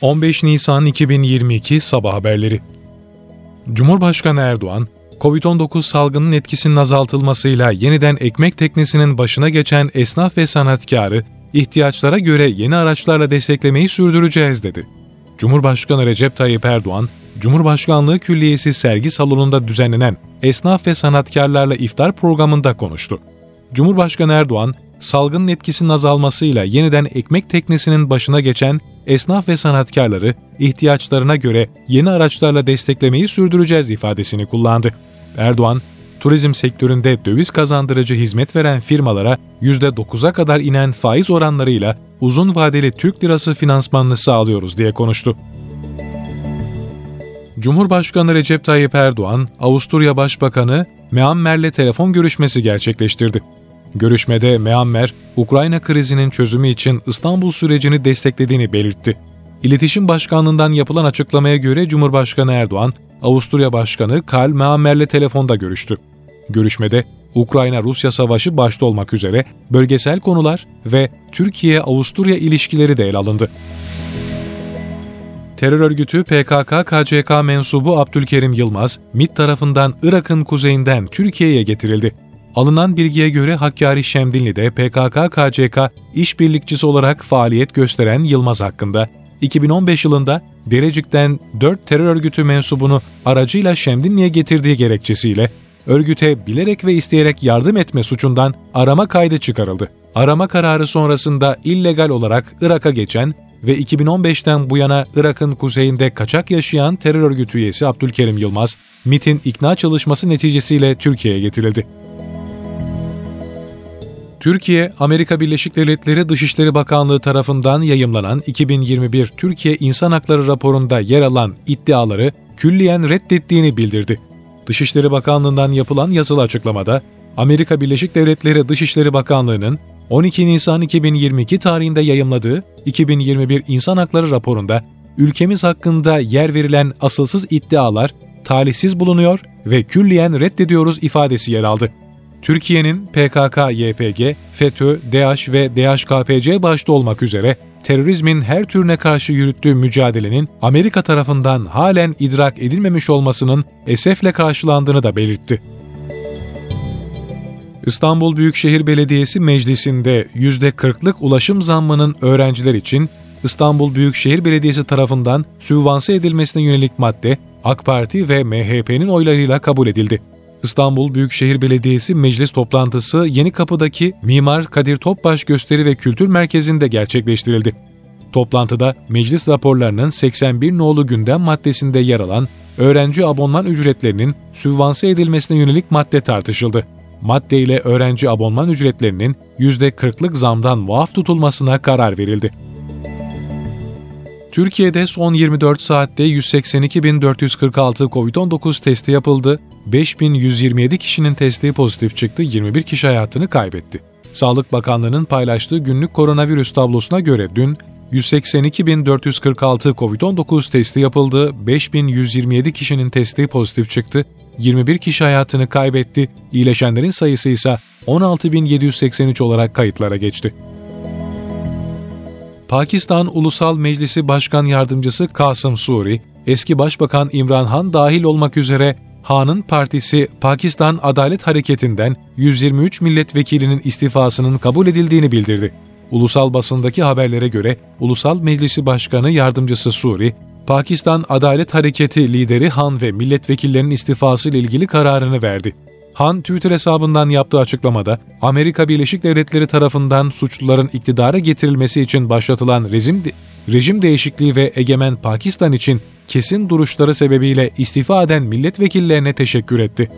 15 Nisan 2022 Sabah Haberleri Cumhurbaşkanı Erdoğan, Covid-19 salgının etkisinin azaltılmasıyla yeniden ekmek teknesinin başına geçen esnaf ve sanatkarı, ihtiyaçlara göre yeni araçlarla desteklemeyi sürdüreceğiz dedi. Cumhurbaşkanı Recep Tayyip Erdoğan, Cumhurbaşkanlığı Külliyesi sergi salonunda düzenlenen esnaf ve sanatkarlarla iftar programında konuştu. Cumhurbaşkanı Erdoğan, salgının etkisinin azalmasıyla yeniden ekmek teknesinin başına geçen esnaf ve sanatkarları ihtiyaçlarına göre yeni araçlarla desteklemeyi sürdüreceğiz ifadesini kullandı. Erdoğan, turizm sektöründe döviz kazandırıcı hizmet veren firmalara %9'a kadar inen faiz oranlarıyla uzun vadeli Türk lirası finansmanını sağlıyoruz diye konuştu. Cumhurbaşkanı Recep Tayyip Erdoğan, Avusturya Başbakanı Meammer'le telefon görüşmesi gerçekleştirdi. Görüşmede Meammer, Ukrayna krizinin çözümü için İstanbul sürecini desteklediğini belirtti. İletişim Başkanlığından yapılan açıklamaya göre Cumhurbaşkanı Erdoğan, Avusturya Başkanı Karl Meammer'le telefonda görüştü. Görüşmede Ukrayna-Rusya savaşı başta olmak üzere bölgesel konular ve Türkiye-Avusturya ilişkileri de ele alındı. Terör örgütü PKK-KCK mensubu Abdülkerim Yılmaz, MİT tarafından Irak'ın kuzeyinden Türkiye'ye getirildi. Alınan bilgiye göre Hakkari Şemdinli'de PKK-KCK işbirlikçisi olarak faaliyet gösteren Yılmaz hakkında 2015 yılında Derecik'ten 4 terör örgütü mensubunu aracıyla Şemdinli'ye getirdiği gerekçesiyle örgüte bilerek ve isteyerek yardım etme suçundan arama kaydı çıkarıldı. Arama kararı sonrasında illegal olarak Irak'a geçen ve 2015'ten bu yana Irak'ın kuzeyinde kaçak yaşayan terör örgütü üyesi Abdülkerim Yılmaz, MIT'in ikna çalışması neticesiyle Türkiye'ye getirildi. Türkiye, Amerika Birleşik Devletleri Dışişleri Bakanlığı tarafından yayımlanan 2021 Türkiye İnsan Hakları raporunda yer alan iddiaları külliyen reddettiğini bildirdi. Dışişleri Bakanlığı'ndan yapılan yazılı açıklamada, Amerika Birleşik Devletleri Dışişleri Bakanlığı'nın 12 Nisan 2022 tarihinde yayımladığı 2021 İnsan Hakları raporunda ülkemiz hakkında yer verilen asılsız iddialar talihsiz bulunuyor ve külliyen reddediyoruz ifadesi yer aldı. Türkiye'nin PKK, YPG, FETÖ, DAEŞ ve DHKPC başta olmak üzere terörizmin her türüne karşı yürüttüğü mücadelenin Amerika tarafından halen idrak edilmemiş olmasının esefle karşılandığını da belirtti. İstanbul Büyükşehir Belediyesi Meclisi'nde %40'lık ulaşım zammının öğrenciler için İstanbul Büyükşehir Belediyesi tarafından sübvanse edilmesine yönelik madde AK Parti ve MHP'nin oylarıyla kabul edildi. İstanbul Büyükşehir Belediyesi meclis toplantısı Yeni Kapı'daki Mimar Kadir Topbaş Gösteri ve Kültür Merkezi'nde gerçekleştirildi. Toplantıda meclis raporlarının 81 nolu gündem maddesinde yer alan öğrenci abonman ücretlerinin sübvanse edilmesine yönelik madde tartışıldı. Madde ile öğrenci abonman ücretlerinin %40'lık zamdan muaf tutulmasına karar verildi. Türkiye'de son 24 saatte 182.446 COVID-19 testi yapıldı, 5.127 kişinin testi pozitif çıktı, 21 kişi hayatını kaybetti. Sağlık Bakanlığı'nın paylaştığı günlük koronavirüs tablosuna göre dün 182.446 COVID-19 testi yapıldı, 5.127 kişinin testi pozitif çıktı, 21 kişi hayatını kaybetti, iyileşenlerin sayısı ise 16.783 olarak kayıtlara geçti. Pakistan Ulusal Meclisi Başkan Yardımcısı Kasım Suri, eski Başbakan İmran Han dahil olmak üzere Han'ın partisi Pakistan Adalet Hareketi'nden 123 milletvekilinin istifasının kabul edildiğini bildirdi. Ulusal basındaki haberlere göre Ulusal Meclisi Başkanı Yardımcısı Suri, Pakistan Adalet Hareketi lideri Han ve milletvekillerinin istifası ile ilgili kararını verdi. Han, Twitter hesabından yaptığı açıklamada, Amerika Birleşik Devletleri tarafından suçluların iktidara getirilmesi için başlatılan rejim, de rejim değişikliği ve egemen Pakistan için kesin duruşları sebebiyle istifa eden milletvekillerine teşekkür etti.